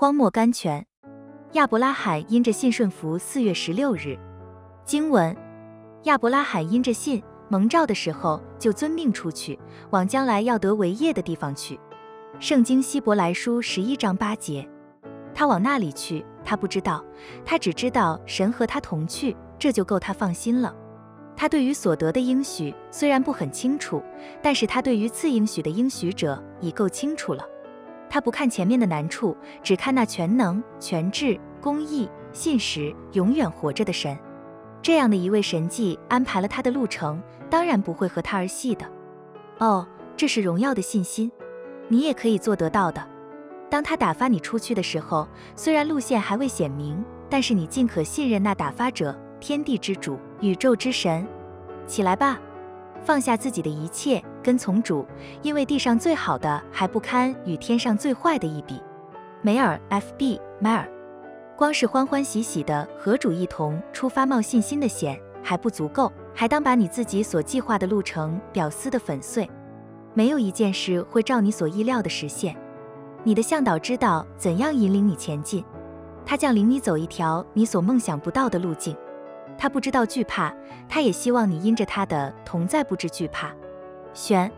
荒漠甘泉。亚伯拉罕因着信顺服。四月十六日，经文：亚伯拉罕因着信蒙召的时候，就遵命出去，往将来要得为业的地方去。圣经希伯来书十一章八节。他往那里去，他不知道，他只知道神和他同去，这就够他放心了。他对于所得的应许虽然不很清楚，但是他对于赐应许的应许者已够清楚了。他不看前面的难处，只看那全能、全智、公义、信实、永远活着的神。这样的一位神迹安排了他的路程，当然不会和他儿戏的。哦，这是荣耀的信心，你也可以做得到的。当他打发你出去的时候，虽然路线还未显明，但是你尽可信任那打发者。天地之主，宇宙之神，起来吧，放下自己的一切，跟从主，因为地上最好的还不堪与天上最坏的一比。梅尔 F.B. 梅尔，光是欢欢喜喜的和主一同出发冒信心的险还不足够，还当把你自己所计划的路程表撕得粉碎。没有一件事会照你所意料的实现。你的向导知道怎样引领你前进，他将领你走一条你所梦想不到的路径。他不知道惧怕，他也希望你因着他的同在不知惧怕。选。